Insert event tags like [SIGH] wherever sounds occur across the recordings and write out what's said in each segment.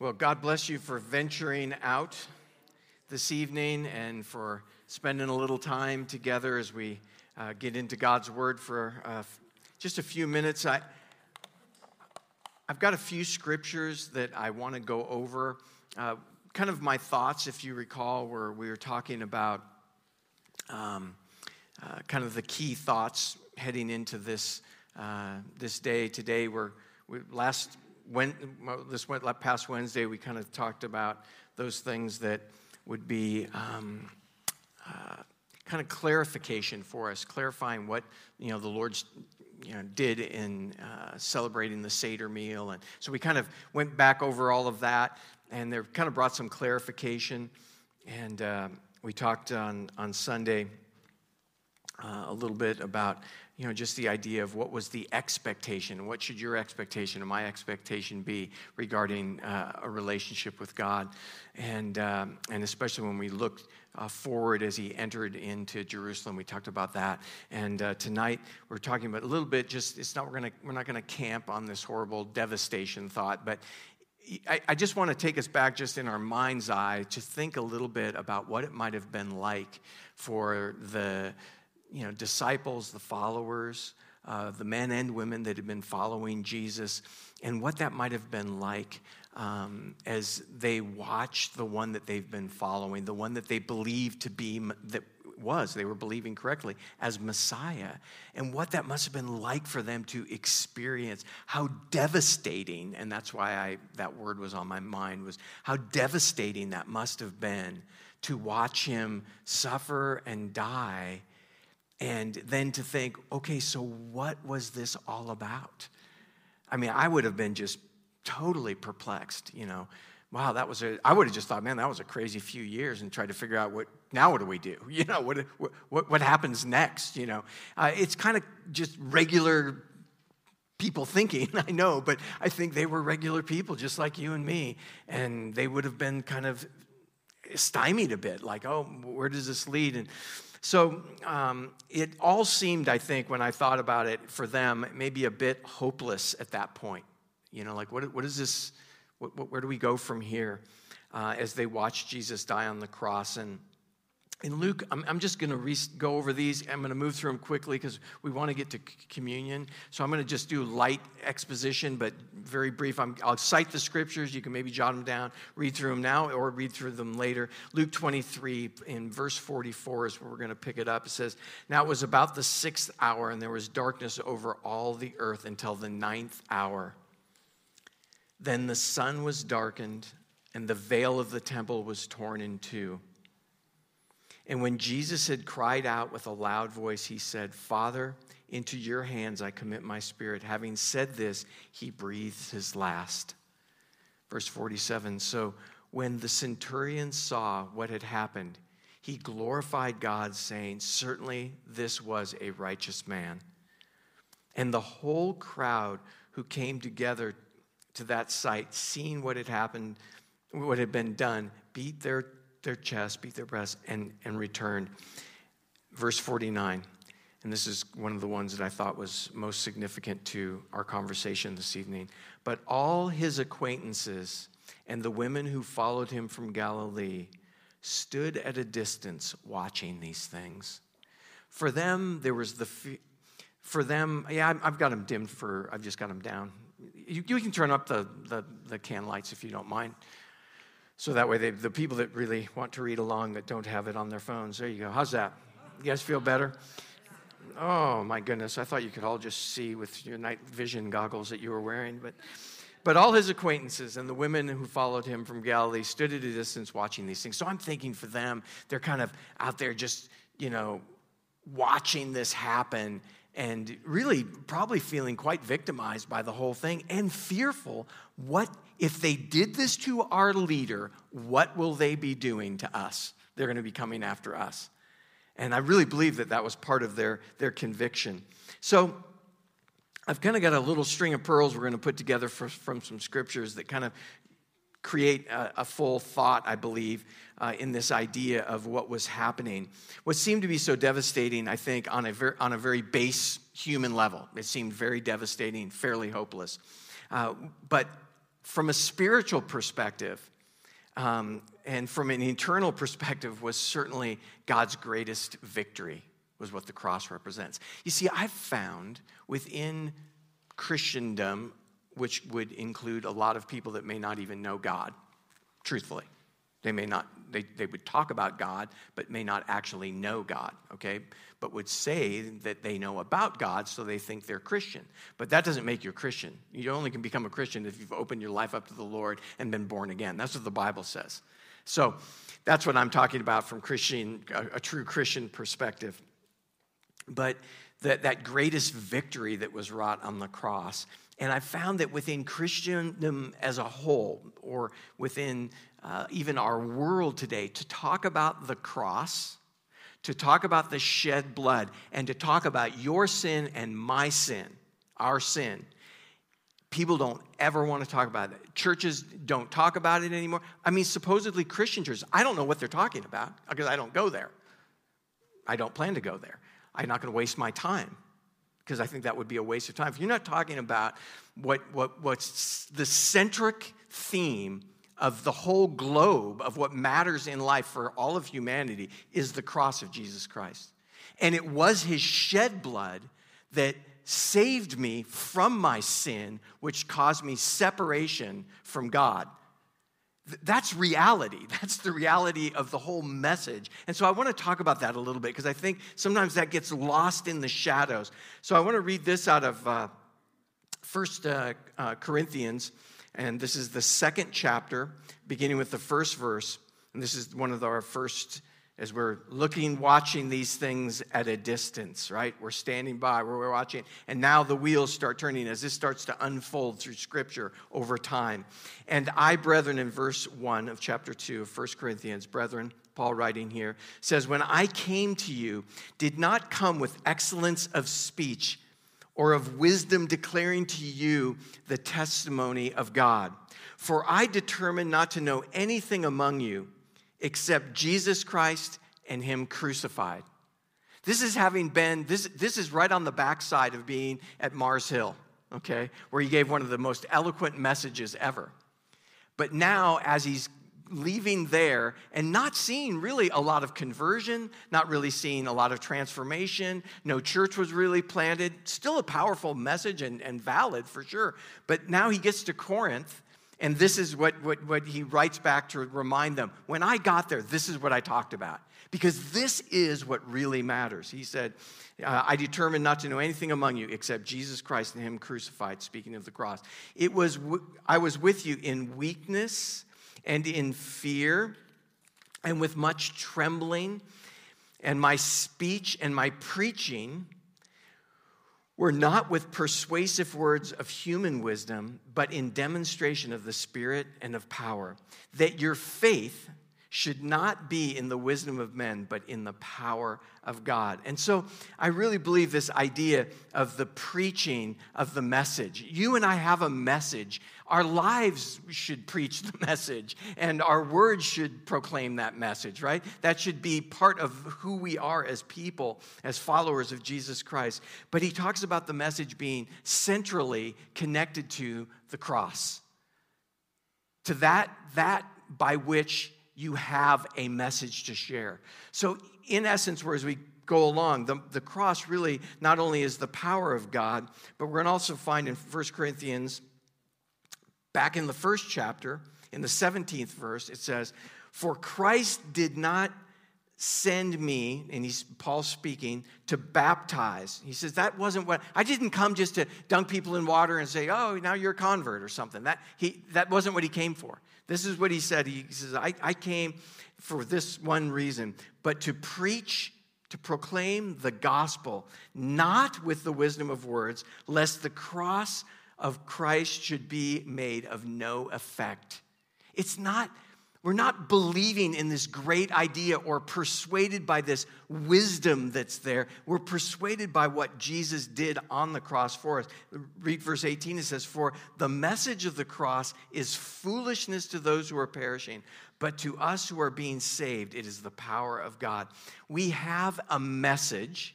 Well, God bless you for venturing out this evening and for spending a little time together as we uh, get into God's Word for uh, just a few minutes. I, I've got a few scriptures that I want to go over. Uh, kind of my thoughts, if you recall, where we were talking about um, uh, kind of the key thoughts heading into this uh, this day. Today, we're we, last when this went past Wednesday, we kind of talked about those things that would be um, uh, kind of clarification for us, clarifying what you know the Lord's you know, did in uh, celebrating the Seder meal. And so we kind of went back over all of that, and they kind of brought some clarification. And uh, we talked on, on Sunday uh, a little bit about you know just the idea of what was the expectation what should your expectation and my expectation be regarding uh, a relationship with god? And um, and especially when we looked uh, forward as he entered into jerusalem we talked about that. And uh, tonight we're talking about a little bit just it's not we're gonna we're not gonna camp on this horrible devastation thought but I, I just want to take us back just in our mind's eye to think a little bit about what it might have been like for the you know, disciples, the followers, uh, the men and women that had been following Jesus, and what that might have been like um, as they watched the one that they've been following, the one that they believed to be that was they were believing correctly as Messiah, and what that must have been like for them to experience. How devastating, and that's why I that word was on my mind was how devastating that must have been to watch him suffer and die and then to think, okay, so what was this all about? I mean, I would have been just totally perplexed, you know. Wow, that was a, I would have just thought, man, that was a crazy few years and tried to figure out what, now what do we do? [LAUGHS] You know, what, what, what happens next, you know? Uh, it's kind of just regular people thinking, [LAUGHS] I know, but I think they were regular people just like you and me. And they would have been kind of stymied a bit, like, oh, where does this lead? And, so um, it all seemed, I think, when I thought about it for them, maybe a bit hopeless at that point. You know, like, what, what is this? What, what, where do we go from here? Uh, as they watched Jesus die on the cross. And in Luke, I'm, I'm just going to re- go over these. I'm going to move through them quickly because we want to get to c- communion. So I'm going to just do light exposition, but very brief. i will cite the scriptures. You can maybe jot them down, read through them now, or read through them later. Luke 23, in verse 44, is where we're going to pick it up. It says, Now it was about the sixth hour, and there was darkness over all the earth until the ninth hour. Then the sun was darkened, and the veil of the temple was torn in two. And when Jesus had cried out with a loud voice, he said, Father, into your hands I commit my spirit. Having said this, he breathed his last. Verse 47 So when the centurion saw what had happened, he glorified God, saying, Certainly this was a righteous man. And the whole crowd who came together to that sight, seeing what had happened, what had been done, beat their their chest, beat their breast, and, and returned. Verse 49, and this is one of the ones that I thought was most significant to our conversation this evening. But all his acquaintances and the women who followed him from Galilee stood at a distance watching these things. For them, there was the, for them, yeah, I've got them dimmed for, I've just got them down. You, you can turn up the, the, the can lights if you don't mind. So that way, they, the people that really want to read along that don't have it on their phones, there you go. How's that? You guys feel better? Oh my goodness, I thought you could all just see with your night vision goggles that you were wearing. But, but all his acquaintances and the women who followed him from Galilee stood at a distance watching these things. So I'm thinking for them, they're kind of out there just, you know, watching this happen and really probably feeling quite victimized by the whole thing and fearful what if they did this to our leader what will they be doing to us? They're going to be coming after us. And I really believe that that was part of their, their conviction. So I've kind of got a little string of pearls we're going to put together for, from some scriptures that kind of create a, a full thought, I believe, uh, in this idea of what was happening. What seemed to be so devastating, I think, on a, ver- on a very base human level, it seemed very devastating, fairly hopeless. Uh, but from a spiritual perspective, um, and from an internal perspective, was certainly God's greatest victory, was what the cross represents. You see, I've found within Christendom, which would include a lot of people that may not even know God, truthfully. They may not, they, they would talk about God, but may not actually know God, okay? But would say that they know about God, so they think they're Christian. But that doesn't make you a Christian. You only can become a Christian if you've opened your life up to the Lord and been born again. That's what the Bible says. So that's what I'm talking about from Christian, a, a true Christian perspective. But that, that greatest victory that was wrought on the cross. And I found that within Christendom as a whole, or within uh, even our world today, to talk about the cross, to talk about the shed blood, and to talk about your sin and my sin, our sin. People don't ever want to talk about it. Churches don't talk about it anymore. I mean, supposedly Christian churches, I don't know what they're talking about because I don't go there. I don't plan to go there. I'm not going to waste my time because I think that would be a waste of time. If you're not talking about what, what, what's the centric theme of the whole globe of what matters in life for all of humanity is the cross of Jesus Christ. And it was his shed blood that saved me from my sin, which caused me separation from God. That's reality. [LAUGHS] That's the reality of the whole message. And so I want to talk about that a little bit because I think sometimes that gets lost in the shadows. So I want to read this out of uh, First uh, uh, Corinthians and this is the second chapter, beginning with the first verse. And this is one of our first, as we're looking, watching these things at a distance, right? We're standing by, we're watching. And now the wheels start turning as this starts to unfold through Scripture over time. And I, brethren, in verse 1 of chapter 2 of 1 Corinthians, brethren, Paul writing here, says, When I came to you, did not come with excellence of speech or of wisdom declaring to you the testimony of God. For I determined not to know anything among you except Jesus Christ and Him crucified. This is having been, this, this is right on the backside of being at Mars Hill, okay, where he gave one of the most eloquent messages ever. But now, as he's leaving there and not seeing really a lot of conversion, not really seeing a lot of transformation. No church was really planted. Still a powerful message and, and valid for sure. But now he gets to Corinth, and this is what, what, what he writes back to remind them when I got there, this is what I talked about. Because this is what really matters. He said, uh, I determined not to know anything among you except Jesus Christ and Him crucified, speaking of the cross. It was, I was with you in weakness and in fear and with much trembling. And my speech and my preaching were not with persuasive words of human wisdom, but in demonstration of the Spirit and of power, that your faith should not be in the wisdom of men, but in the power of God. And so I really believe this idea of the preaching of the message. You and I have a message. Our lives should preach the [LAUGHS] message, and our words should proclaim that message, right? That should be part of who we are as people, as followers of Jesus Christ. But he talks about the message being centrally connected to the cross, to that, that by which you have a message to share. So, in essence, whereas we go along, the, the cross really not only is the power of God, but we're going to also find in 1 Corinthians, back in the first chapter, in the 17th verse, it says, For Christ did not send me, and he's Paul speaking, to baptize. He says, that wasn't what I didn't come just to dunk people in water and say, oh, now you're a convert or something. That he that wasn't what he came for. This is what he said. He says, I, I came for this one reason, but to preach, to proclaim the gospel, not with the wisdom of words, lest the cross of Christ should be made of no effect. It's not We're not believing in this great idea or persuaded by this wisdom that's there. We're persuaded by what Jesus did on the cross for us. Read verse 18, it says, For the message of the cross is foolishness to those who are perishing, but to us who are being saved, it is the power of God. We have a message.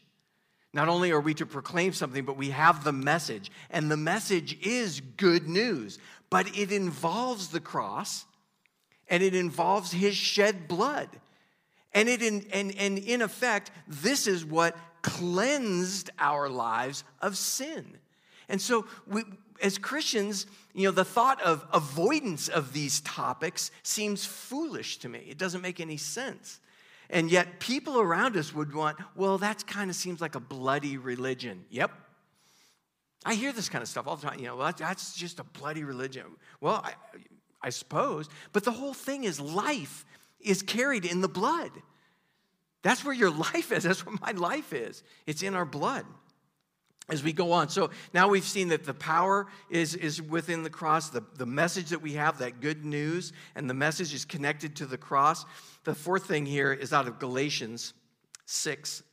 Not only are we to proclaim something, but we have the message. And the message is good news, but it involves the cross and it involves his shed blood. And, it in, and, and in effect, this is what cleansed our lives of sin. And so, we, as Christians, you know, the thought of avoidance of these topics seems foolish to me. It doesn't make any sense. And yet, people around us would want, well, that kind of seems like a bloody religion. Yep. I hear this kind of stuff all the time. You know, that's just a bloody religion. Well, I, I suppose. But the whole thing is life is carried in the blood. That's where your [LAUGHS] life is. That's where my life is. It's in our blood as we go on. So now we've seen that the power is, is within the cross, the, the message that we have, that good news, and the message is connected to the cross. The fourth thing here is out of Galatians 6.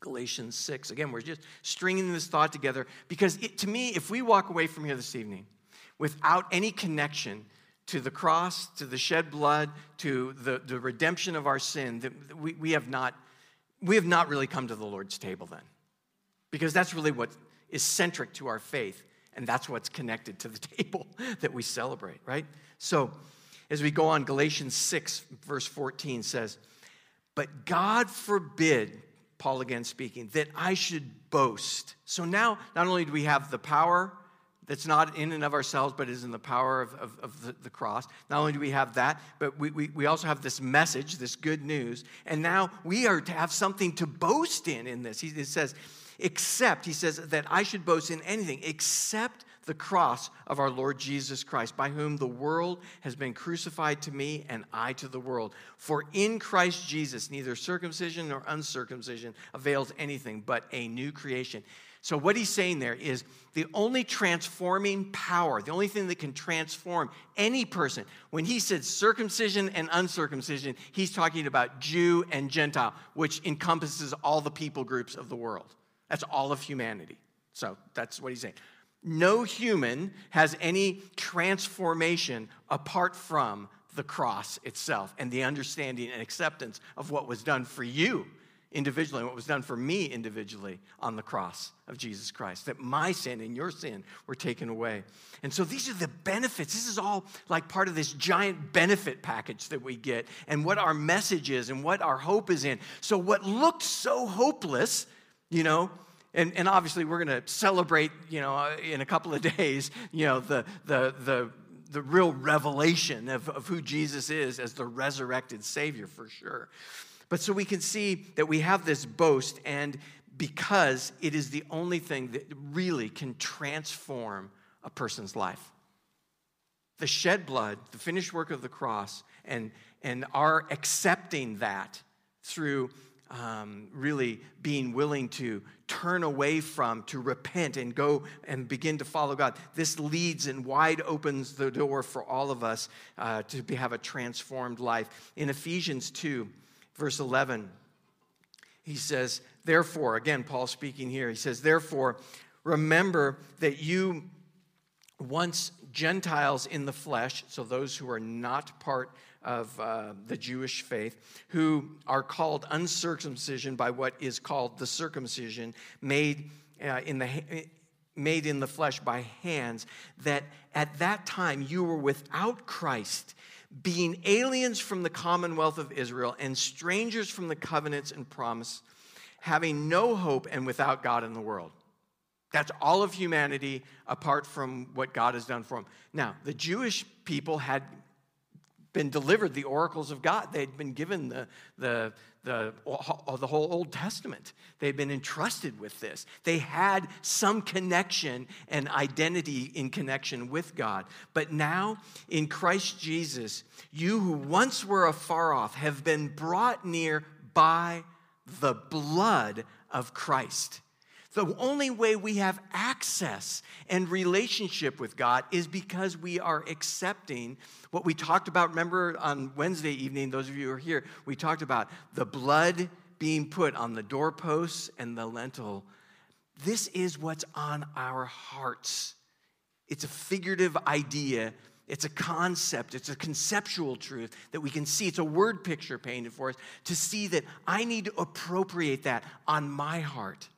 Galatians 6. Again, we're just stringing this thought together because it, to me, if we walk away from here this evening without any connection to the cross, to the shed blood, to the, the redemption of our sin, that we, we, have not, we have not really come to the Lord's table then. Because that's really what is centric to our faith, and that's what's connected to the [LAUGHS] table that we celebrate, right? So, as we go on, Galatians 6, verse 14 says, But God forbid, Paul again speaking, that I should boast. So now, not only do we have the power that's not in and of ourselves, but is in the power of, of, of the, the, cross. Not only do we have that, but we, we, we also have this message, this good news. And now we are to have something to boast in in this. He, says, except, he says, that I should boast in anything except the cross of our Lord Jesus Christ, by whom the world has been crucified to me and I to the world. For in Christ Jesus, neither circumcision nor uncircumcision avails anything, but a new creation. So, what he's saying there is the only transforming power, the only thing that can transform any person, when he said circumcision and uncircumcision, he's talking about Jew and Gentile, which encompasses all the people groups of the world. That's all of humanity. So, that's what he's saying. No human has any transformation apart from the cross itself and the understanding and acceptance of what was done for you individually what was done for me individually on the cross of Jesus Christ. That my sin and your sin were taken away. And so these are the benefits. This is all like part of this giant benefit package that we get and what our message is and what our hope is in. So, what looked so hopeless, you know, and, and obviously we're going to celebrate, you know, uh, in a couple of [LAUGHS] days, you know, the, the, the, the real revelation of, of who Jesus is as the resurrected Savior for sure. But so we can see that we have this boast, and because it is the only thing that really can transform a person's life. The shed blood, the finished work of the cross, and, and our accepting that through um, really being willing to turn away from, to repent and go and begin to follow God. This leads and wide opens the door for all of us uh, to be, have a transformed life. In Ephesians 2, verse 11, he says, Therefore, again, Paul speaking here, he says, Therefore, remember that you once Gentiles in the flesh, so those who are not part of uh, the Jewish faith, who are called uncircumcision by what is called the circumcision made uh, in the made in the flesh by hands, that at that time you were without Christ being aliens from the commonwealth of Israel and strangers from the covenants and promise, having no hope and without God in the world. That's all of humanity apart from what God has done for them. Now, the Jewish people had been delivered the oracles of God. They'd been given the, the, the, uh, the whole Old Testament. They'd been entrusted with this. They had some connection and identity in connection with God. But now, in Christ Jesus, you who once were afar off have been brought near by the blood of Christ. The only way we have access and relationship with God is because we are accepting what we talked about. Remember on Wednesday evening, those of you who are here, we talked about the blood being put on the doorposts and the lintel. This is what's on our hearts. It's a figurative idea it's a concept, it's a conceptual truth that we can see. It's a word picture painted for us to see that I need to appropriate that on my heart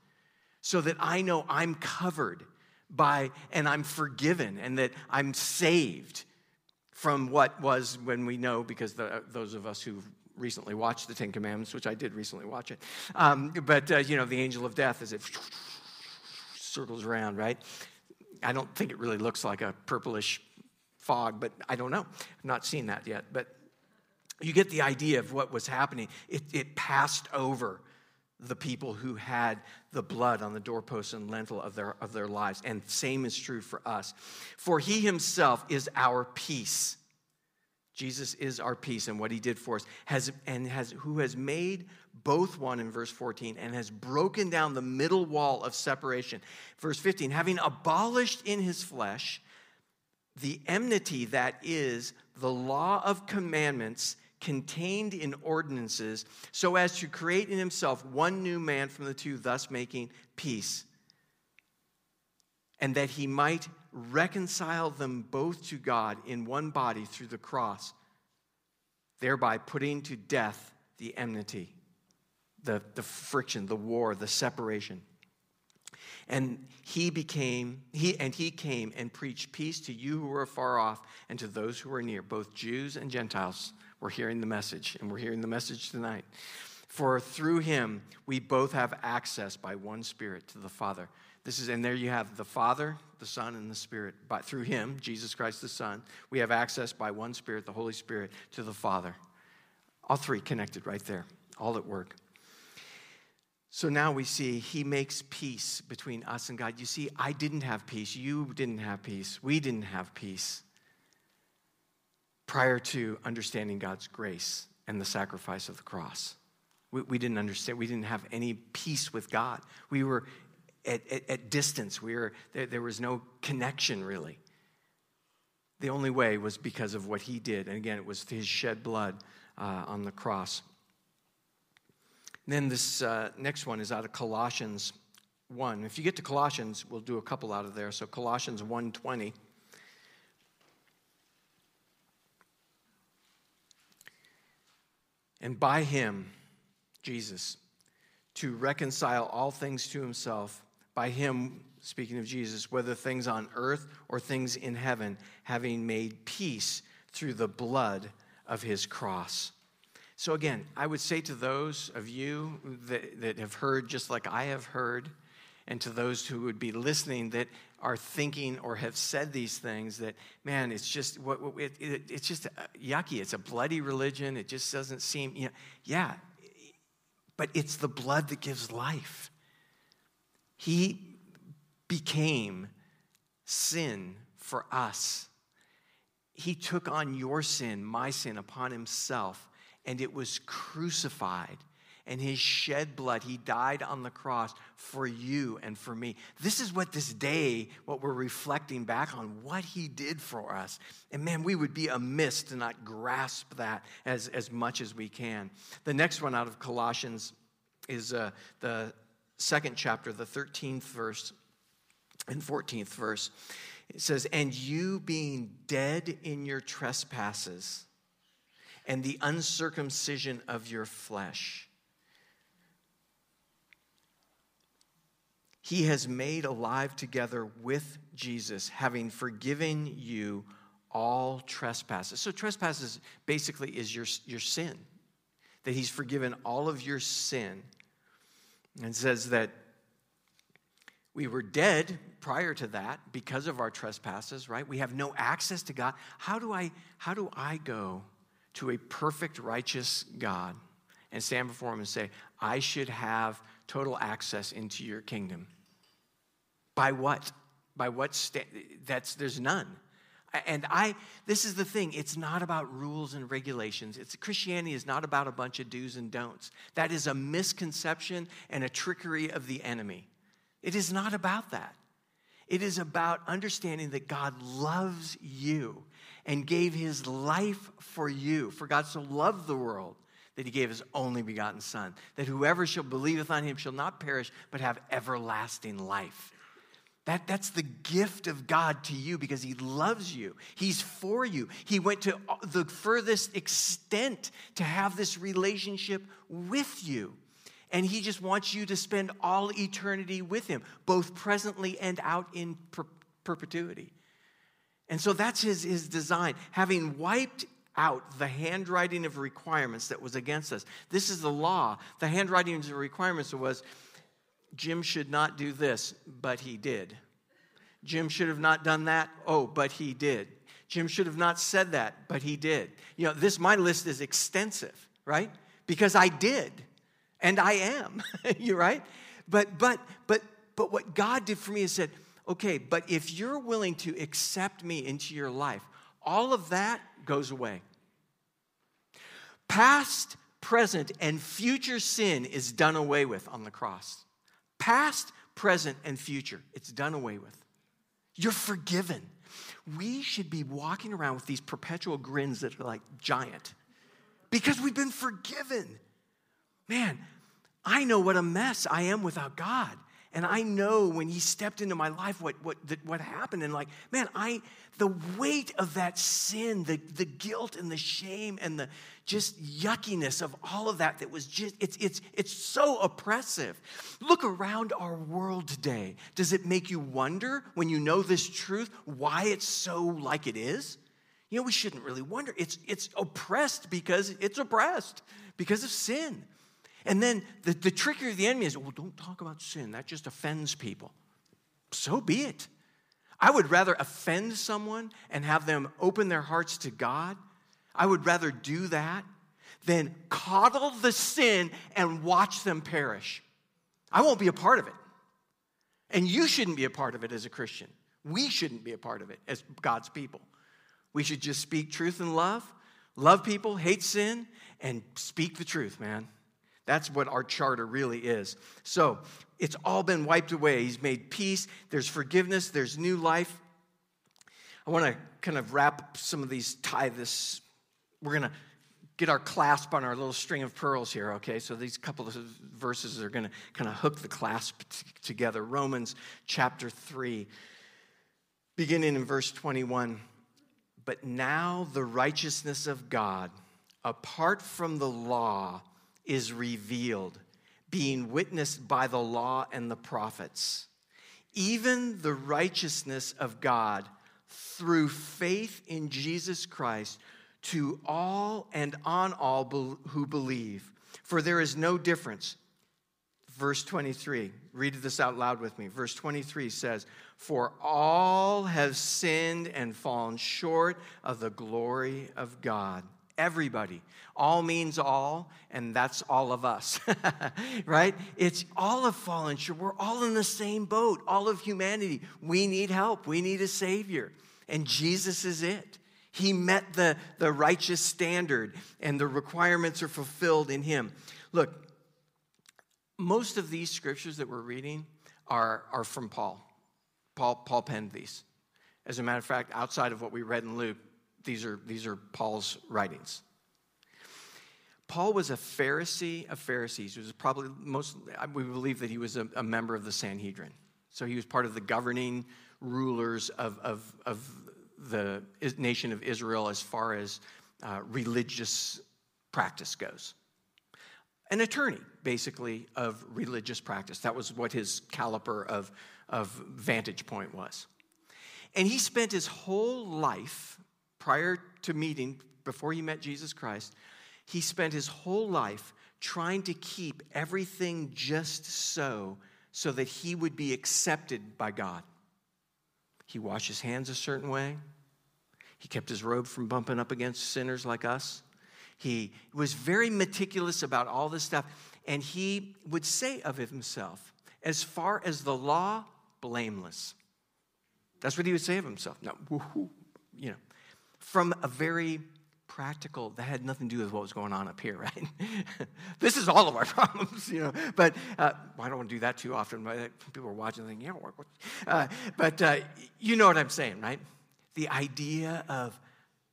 so that I know I'm covered by and I'm forgiven and that I'm saved from what was when we know, because the, those of us who recently watched the Ten Commandments, which I did recently watch it, um, but uh, you know, the angel of death as it circles around, right? I don't think it really looks like a purplish fog, but I don't know. I've not seen that yet. But you get the idea of what was happening. It, it passed over the people who had the blood on the doorpost and lintel of their, of their lives. And same is true for us. For he himself is our peace. Jesus is our peace, and what he did for us has and has who has made both one in verse 14 and has broken down the middle wall of separation. Verse 15, having abolished in his flesh the enmity that is the law of commandments contained in ordinances, so as to create in himself one new man from the two, thus making peace. And that he might reconcile them both to God in one body through the cross, thereby putting to death the enmity, the, the friction, the war, the separation. And he became, he and he came and preached peace to you who were far off and to those who were near. Both Jews and Gentiles were hearing the message, and we're hearing the message tonight. For through him we both have access by one Spirit to the Father. This is, and there you have the Father, the Son, and the Spirit. But through him, Jesus Christ the Son, we have access by one Spirit, the Holy Spirit, to the Father. All three connected right there, all at work. So now we see he makes peace between us and God. You see, I didn't have peace. You didn't have peace. We didn't have peace prior to understanding God's grace and the sacrifice of the cross. We, we didn't understand. We didn't have any peace with God. We were at, at, at distance. We were, there, there was no connection, really. The only way was because of what he did. And again, it was his shed blood uh, on the cross. Then this uh, next one is out of Colossians 1. If you get to Colossians, we'll do a couple out of there. So Colossians 1:20. And by him, Jesus, to reconcile all things to himself, by him, speaking of Jesus, whether things on earth or things in heaven, having made peace through the blood of his cross. So, again, I would say to those of you that, that have heard just like I have heard, and to those who would be listening that are thinking or have said these things that man it's just what it, it, it's just uh, yucky. It's a bloody religion. It just doesn't seem you know, yeah but it's the blood that gives life. He became sin for us. He took on your sin my sin upon himself and it was crucified. And his shed blood, he died on the cross for you and for me. This is what this day, what we're reflecting back on, what he did for us. And man, we would be amiss to not grasp that as, as much as we can. The next one out of Colossians is uh, the second chapter, the 13th verse and 14th verse. It says, And you being dead in your trespasses, and the uncircumcision of your flesh. He has made alive together with Jesus, having forgiven you all trespasses. So, trespasses basically is your, your sin, that He's forgiven all of your sin. And says that we were dead prior to that because of our trespasses, right? We have no access to God. How do I, how do I go to a perfect, righteous God and stand before Him and say, I should have total access into your kingdom. By what? By what? Sta- that's there's none. And I, this is the thing. It's not about rules and regulations. It's Christianity is not about a bunch of do's and don'ts. That is a misconception and a trickery of the enemy. It is not about that. It is about understanding that God loves you and gave his life for you. For God so loved the world that he gave his only begotten Son, that whoever shall believeth on him shall not perish, but have everlasting life. That, that's the gift of God to you because He loves you. He's for you. He went to the furthest extent to have this relationship with you. And He just wants you to spend all eternity with Him, both presently and out in per- perpetuity. And so that's his, his design. Having wiped out the handwriting of requirements that was against us. This is the law. The handwriting of requirements was Jim should not do this, but he did. Jim should have not done that. Oh, but he did. Jim should have not said that, but he did. You know, this my list is extensive, right? Because I did and I am. [LAUGHS] you right? But but but but what God did for me is said, "Okay, but if you're willing to accept me into your life, all of that goes away. Past, present, and future sin is done away with on the cross. Past, present, and future, it's done away with. You're forgiven. We should be walking around with these perpetual grins that are like giant because we've been forgiven. Man, I know what a mess I am without God. And I know when he stepped into my life what, what, what happened. And like, man, I, the weight of that sin, the, the guilt and the shame and the just yuckiness of all of that, that was just, it's, it's, it's so oppressive. Look around our world today. Does it make you wonder when you know this truth why it's so like it is? You know, we shouldn't really wonder. It's, it's oppressed because it's oppressed because of sin. And then the, the trickery of the enemy is, well, don't talk about sin. That just offends people. So be it. I would rather offend someone and have them open their hearts to God. I would rather do that than coddle the sin and watch them perish. I won't be a part of it. And you shouldn't be a part of it as a Christian. We shouldn't be a part of it as God's people. We should just speak truth and love, love people, hate sin, and speak the truth, man. That's what our charter really is. So it's all been wiped away. He's made peace, there's forgiveness, there's new life. I want to kind of wrap some of these, tie this. We're going to get our clasp on our little string of pearls here, okay? So these couple of verses are going to kind of hook the clasp t- together. Romans chapter 3, beginning in verse 21. But now the righteousness of God, apart from the law, is revealed, being witnessed by the law and the prophets. Even the righteousness of God through faith in Jesus Christ to all and on all who believe. For there is no difference. Verse 23, read this out loud with me. Verse 23 says, For all have sinned and fallen short of the glory of God everybody. All means all, and that's all of us, [LAUGHS] right? It's all of fallen short. We're all in the same boat, all of humanity. We need help, we need a Savior, and Jesus is it. He met the, the righteous standard, and the requirements are fulfilled in Him. Look, most of these scriptures that we're reading are, are from Paul. Paul. Paul penned these. As a matter of fact, outside of what we read in Luke, these are, these are Paul's writings. Paul was a Pharisee of Pharisees. He was probably most, we believe that he was a, a, member of the Sanhedrin. So he was part of the governing rulers of, of, of the nation of Israel as far as uh, religious practice goes. An attorney, basically, of religious practice. That was what his caliper of, of vantage point was. And he spent his whole life prior to meeting, before he met Jesus Christ, he spent his whole life trying to keep everything just so, so that he would be accepted by God. He washed his hands a certain way. He kept his robe from bumping up against sinners like us. He was very meticulous about all this stuff. And he would say of himself, as far as the law, blameless. That's what he would say of himself. Now, you know, from a very practical, that had nothing to do with what was going on up here, [LAUGHS] right? this is all of our [LAUGHS] problems, you know. But uh, I don't want to do that too often. But people are watching thinking, yeah? Uh, but uh, you know what I'm saying, right? The idea of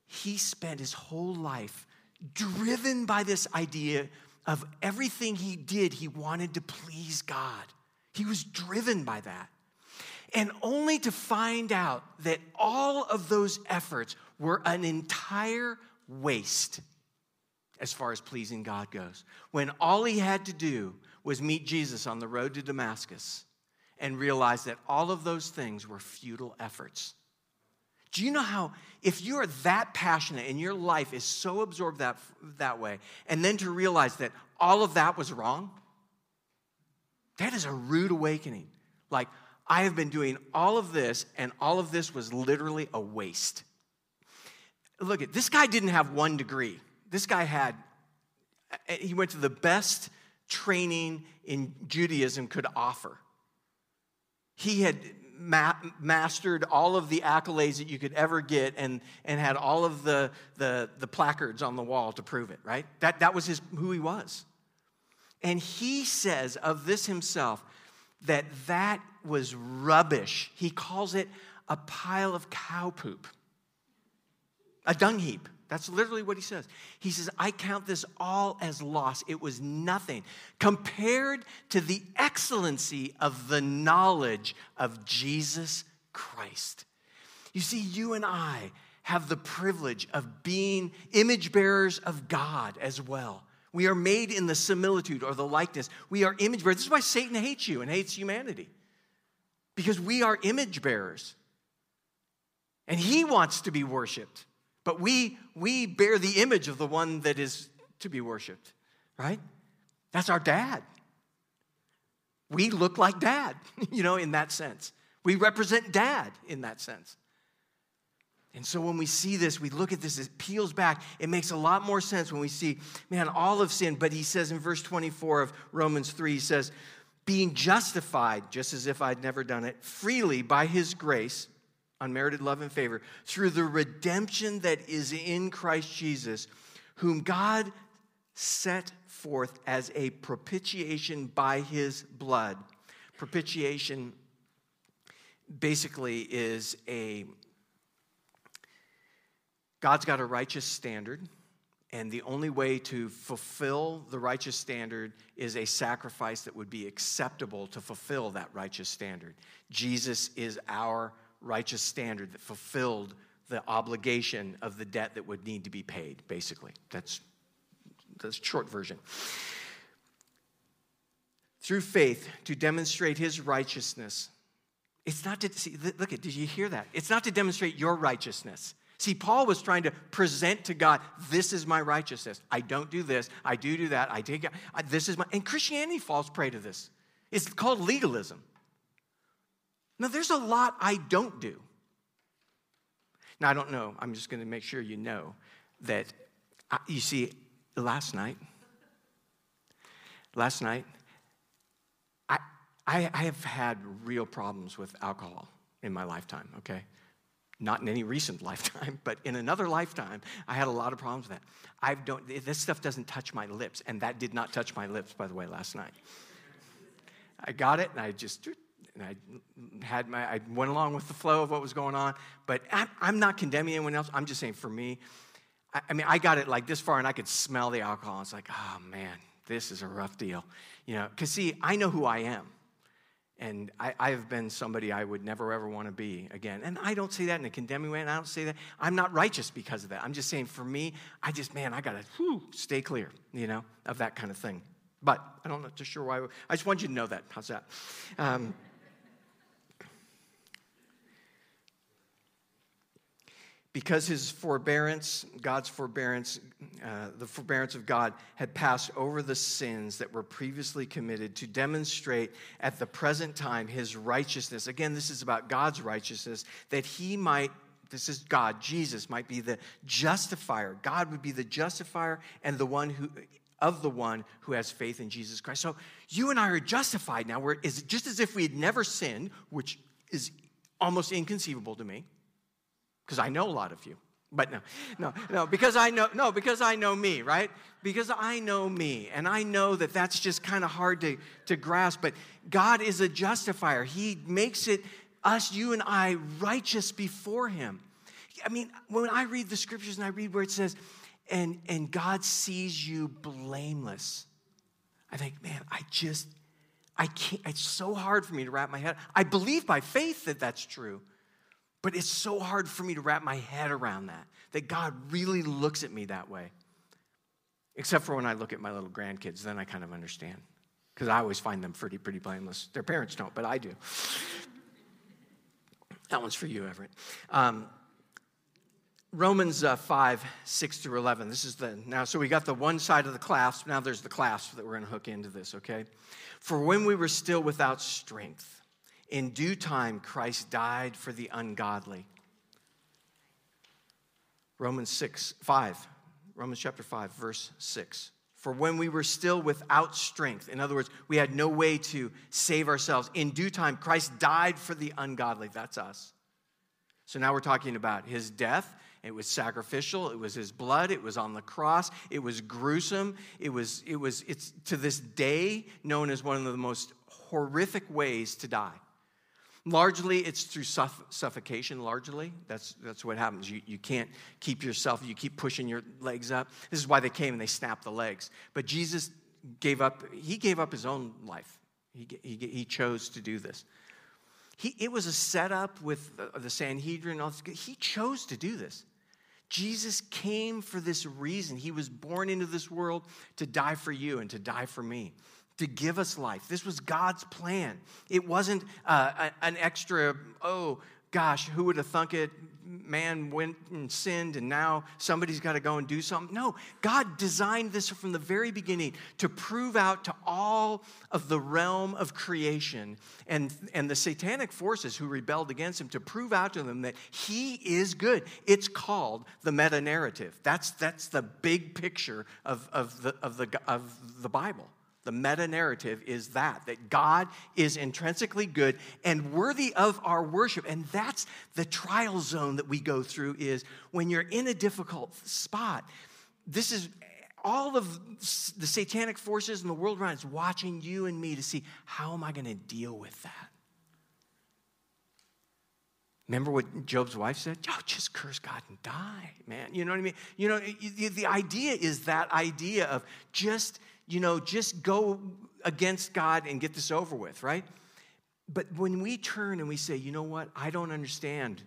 he spent his whole life driven by this idea of everything he did, he wanted to please God. He was driven by that. And only to find out that all of those efforts were an entire waste as far as pleasing God goes. When all he had to do was meet Jesus on the road to Damascus and realize that all of those things were futile efforts. Do you know how, if you are that passionate and your life is so absorbed that, that way, and then to realize that all of that was wrong, that is a rude awakening. Like, I have been doing all of this, and all of this was literally a waste. Look at this guy didn't have one degree. This guy had, eh, he went to the best training in Judaism could offer. He had ma- mastered all of the accolades that you could ever get and, and had all of the, the, the placards on the wall to prove it, right? That, that was his, who he was. And he says of this himself that that was rubbish. He calls it a pile of cow poop, a dung heap. That's literally what he says. He says, I count this all as loss. It was nothing compared to the excellency of the knowledge of Jesus Christ. You see, you and I have the privilege of being image bearers of God as well. We are made in the similitude or the likeness. We are image bearers. This is why Satan hates you and hates humanity, because we are image bearers. And he wants to be worshiped. But we, we bear the image of the one that is to be worshiped, right? That's our dad. We look like dad, [LAUGHS] you know, in that sense. We represent dad in that sense. And so when we see this, we look at this, it peels back. It makes a lot more sense when we see, man, all of sin. But he says in verse 24 of Romans 3, he says, being justified, just as if I'd never done it, freely by his grace unmerited love and favor, through the redemption that is in Christ Jesus, whom God set forth as a propitiation by his blood. Propitiation basically is a God's got a righteous standard, and the only way to fulfill the righteous standard is a sacrifice that would be acceptable to fulfill that righteous standard. Jesus is our righteous standard that fulfilled the obligation of the debt that would need to be paid, basically. That's the short version. Through faith, to demonstrate his righteousness. It's not to see, look at, did you hear that? It's not to demonstrate your righteousness. See, Paul was trying to present to God, this is my righteousness. I don't do this. I do do that. I take this is my, and Christianity falls prey to this. It's called legalism. Now, there's a lot I don't do. Now, I don't know. I'm just going to make sure you know that, I, you see, last night, last night, I, I, I have had real problems with alcohol in my lifetime, okay? Not in any recent [LAUGHS] lifetime, but in another lifetime, I had a lot of problems with that. I don't, this stuff doesn't touch my lips, and that did not touch my lips, by the way, last night. I got it, and I just and I had my, I went along with the flow of what was going on. But I'm not condemning anyone else. I'm just saying for me, I, I mean, I got it like this far and I could smell the alcohol. It's like, oh man, this is a rough deal. You know, because see, I know who I am. And I, I, have been somebody I would never ever want to be again. And I don't say that in a condemning way, and I don't say that. I'm not righteous because of that. I'm just saying for me, I just, man, I got to stay clear, you know, of that kind of thing. But I don't know just sure why. I just want you to know that. How's that? Um, because his forbearance, God's forbearance, uh, the forbearance of God had passed over the sins that were previously committed to demonstrate at the present time his righteousness. Again, this is about God's righteousness, that he might, this is God, Jesus might be the justifier. God would be the justifier and the one who, of the one who has faith in Jesus Christ. So you and I are justified now. We're, just as if we had never sinned, which is almost inconceivable to me because I know a lot of you, But no, no, no, because I know, no, because I know me, right? Because I know me, and I know that that's just kind of hard to, to grasp. But God is a justifier. He makes it us, you and I, righteous before Him. I mean, when I read the scriptures and I read where it says, and, and God sees you blameless, I think, man, I just, I can't, it's so hard for me to wrap my head. I believe by faith that that's true. But it's so hard for me to wrap my head around that, that God really looks at me that way. Except for when I look at my little grandkids, then I kind of understand. Because I always find them pretty, pretty blameless. Their parents don't, but I do. that one's for you, Everett. Um, Romans uh, 5, 6 through 11. This is the, now, so we got the one side of the clasp. Now there's the clasp that we're going to hook into this, okay? For when we were still without strength, in due time, Christ died for the ungodly. Romans 6, 5. Romans chapter 5, verse 6. For when we were still without strength, in other words, we had no way to save ourselves, in due time, Christ died for the ungodly. That's us. So now we're talking about his death. It was sacrificial. It was his blood. It was on the cross. It was gruesome. It was, it was, it's to this day known as one of the most horrific ways to die. Largely, it's through suff- suffocation, largely. That's, that's what happens. You, you can't keep yourself, you keep pushing your legs up. This is why they came and they snapped the legs. But Jesus gave up, he gave up his own life. He, he, he chose to do this. He, it was a setup with the, the Sanhedrin. He chose to do this. Jesus came for this reason. He was born into this world to die for you and to die for me to give us life. This was God's plan. It wasn't uh, an extra, oh gosh, who would have thunk it? Man went and sinned, and now somebody's got to go and do something. No, God designed this from the very beginning to prove out to all of the realm of creation and, and the satanic forces who rebelled against him to prove out to them that he is good. It's called the meta narrative. That's, that's the big picture of, of, the, of, the, of the Bible. The meta narrative is that, that God is intrinsically good and worthy of our worship. And that's the trial zone that we go through is when you're in a difficult spot. This is all of the satanic forces in the world around is watching you and me to see how am I going to deal with that? Remember what Job's wife said? Oh, just curse God and die, man. You know what I mean? You know, the idea is that idea of just you know, just go against God and get this over with, right? But when we turn and we say, you know what, I don't understand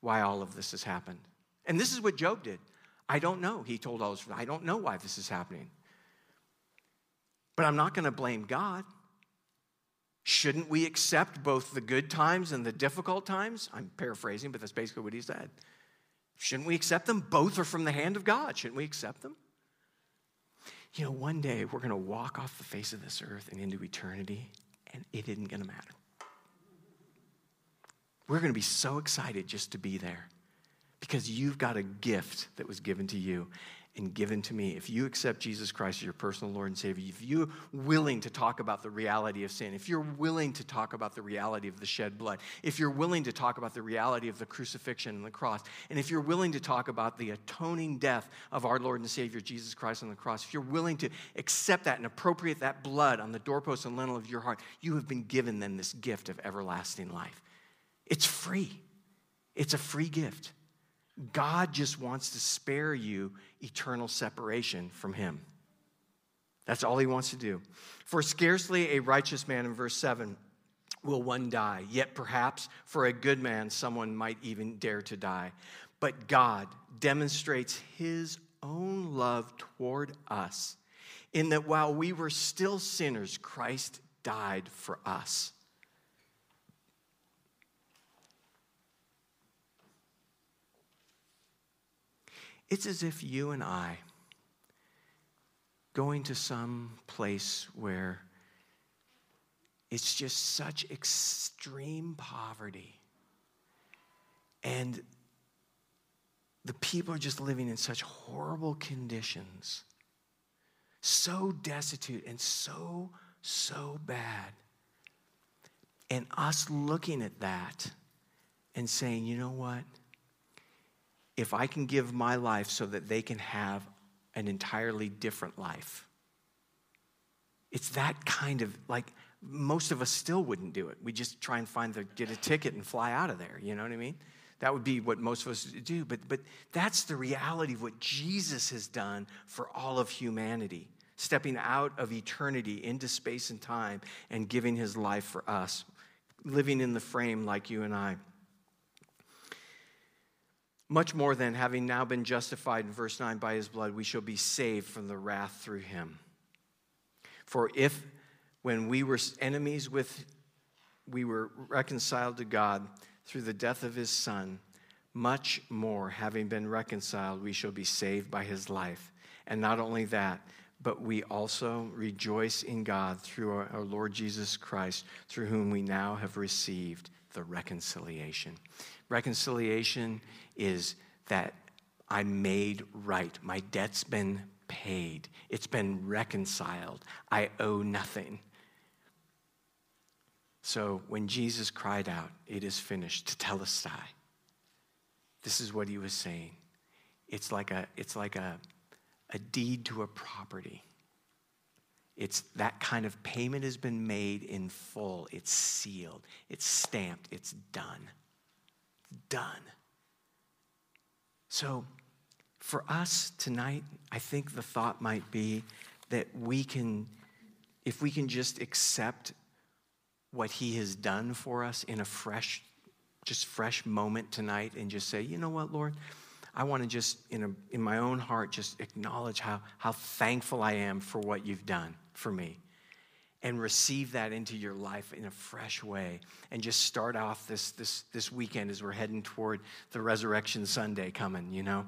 why all of this has happened. And this is what Job did. I don't know. He told all his friends, I don't know why this is happening. But I'm not going to blame God. Shouldn't we accept both the good times and the difficult times? I'm paraphrasing, but that's basically what he said. Shouldn't we accept them? Both are from the hand of God. Shouldn't we accept them? You know, one day we're going to walk off the face of this earth and into eternity, and it isn't going to matter. We're going to be so excited just to be there because you've got a gift that was given to you and given to me. If you accept Jesus Christ as your personal Lord and Savior, if you're willing to talk about the reality of sin, if you're willing to talk about the reality of the shed blood, if you're willing to talk about the reality of the crucifixion and the cross, and if you're willing to talk about the atoning death of our Lord and Savior Jesus Christ on the cross, if you're willing to accept that and appropriate that blood on the doorpost and lintel of your heart, you have been given then this gift of everlasting life. It's free. It's a free gift. God just wants to spare you eternal separation from Him. That's all He wants to do. For scarcely a righteous man, in verse 7, will one die, yet perhaps for a good man, someone might even dare to die. But God demonstrates His own love toward us in that while we were still sinners, Christ died for us. It's as if you and I going to some place where it's just such extreme poverty and the people are just living in such horrible conditions, so destitute and so, so bad. And us looking at that and saying, you know what? If I can give my life so that they can have an entirely different life. It's that kind of like most of us still wouldn't do it. We just try and find the get a ticket and fly out of there. You know what I mean? That would be what most of us do. But but that's the reality of what Jesus has done for all of humanity, stepping out of eternity into space and time and giving his life for us, living in the frame like you and I. Much more than having now been justified in verse 9 by his blood, we shall be saved from the wrath through him. For if when we were enemies with, we were reconciled to God through the death of his son, much more, having been reconciled, we shall be saved by his life. And not only that, but we also rejoice in God through our, our, Lord Jesus Christ, through whom we now have received the reconciliation. Reconciliation is that I'm made right. My debt's been paid, it's been reconciled. I owe nothing. So when Jesus cried out, It is finished, tetelestai, this is what he was saying. It's like a, it's like a, a deed to a property. It's that kind of payment has been made in full. It's sealed, it's stamped, it's done. Done. So, for us tonight, I think the thought might be that we can, if we can just accept what He has done for us in a fresh, just fresh moment tonight and just say, you know what, Lord? I want to just, in, a, in my own heart, just acknowledge how, how thankful I am for what you've done for me. And receive that into your life in a fresh way. And just start off this, this, this weekend as we're heading toward the resurrection sunday coming you know?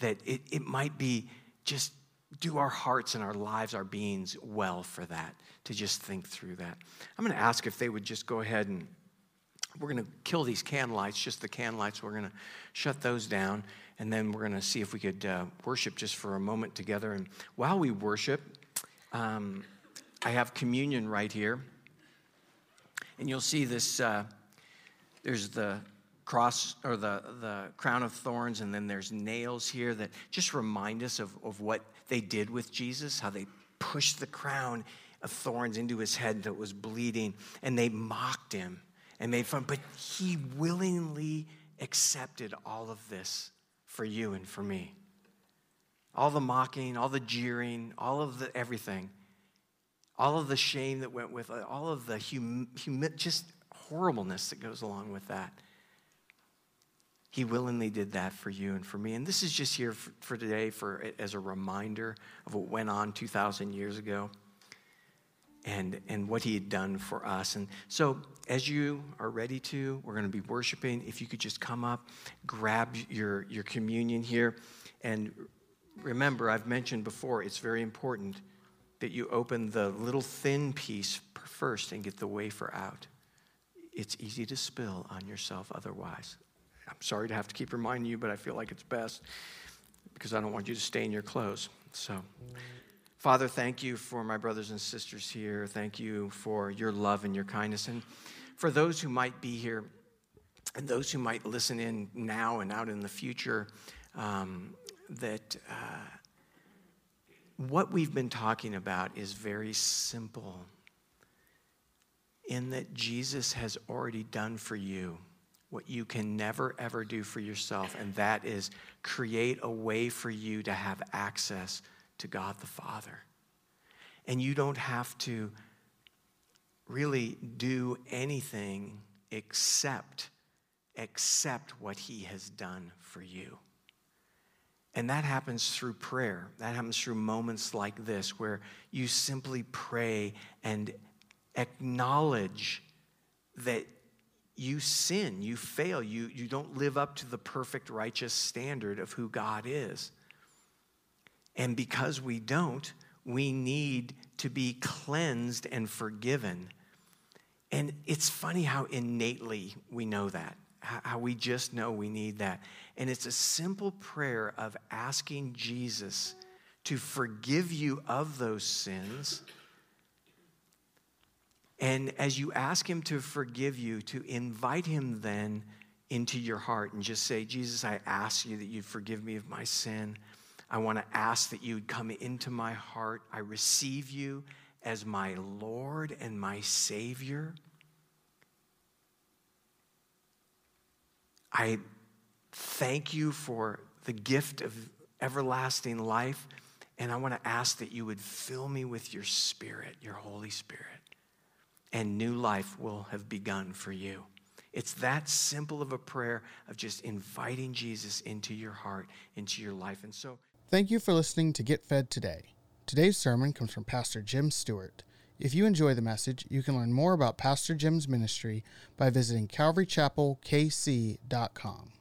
That it, it might be just do our hearts and our lives our beings well for that to just think through that. I'm going to ask if they would just go ahead and we're going to kill these can lights just the can lights. We're going to shut those down and then we're going to see if we could uh, worship just for a moment together and while we worship um, I have communion right here. And you'll see this uh, there's the cross or the, the crown of thorns, and then there's nails here that just remind us of, of what they did with Jesus, how they pushed the crown of thorns into his head that was bleeding, and they mocked him and made fun. But he willingly accepted all of this for you and for me. All the mocking, all the jeering, all of the everything all of the shame that went with it, all of the hum, hum, just horribleness that goes along with that. He willingly did that for you and for me. And this is just here for, for today for, as a reminder of what went on 2,000 years ago and, and what he had done for us. And so, as you are ready to, we're going to be worshiping. If you could just come up, grab your, your communion here. And remember, I've mentioned before, it's very important that you open the little thin piece first and get the wafer out. It's easy to spill on yourself otherwise. I'm sorry to have to keep reminding you, but I feel like it's best because I don't want you to stain your clothes. So, Father, thank you for my brothers and sisters here. Thank you for your love and your kindness. And for those who might be here and those who might listen in now and out in the future, um, that. Uh, what we've been talking about is very simple in that Jesus has already done for you what you can never ever do for yourself, and that is create a way for you to have access to God the Father. And you don't have to really do anything except accept what he has done for you. And that happens through prayer. That happens through moments like this where you simply pray and acknowledge that you sin, you fail, you, you don't live up to the perfect righteous standard of who God is. And because we don't, we need to be cleansed and forgiven. And it's funny how innately we know that how we just know we need that. And it's a simple prayer of asking Jesus to forgive you of those sins. And as you ask Him to forgive you, to invite Him then into your heart and just say, Jesus, I ask you that you forgive me of my sin. I want to ask that you would come into my heart. I receive you as my Lord and my Savior. I thank you for the gift of everlasting life. And I want to ask that you would fill me with your Spirit, your Holy Spirit, and new life will have begun for you. It's that simple of a prayer of just inviting Jesus into your heart, into your life. And so, thank you for listening to Get Fed Today. Today's sermon comes from Pastor Jim Stewart. If you enjoy the message, you can learn more about Pastor Jim's ministry by visiting calvarychapelkc.com.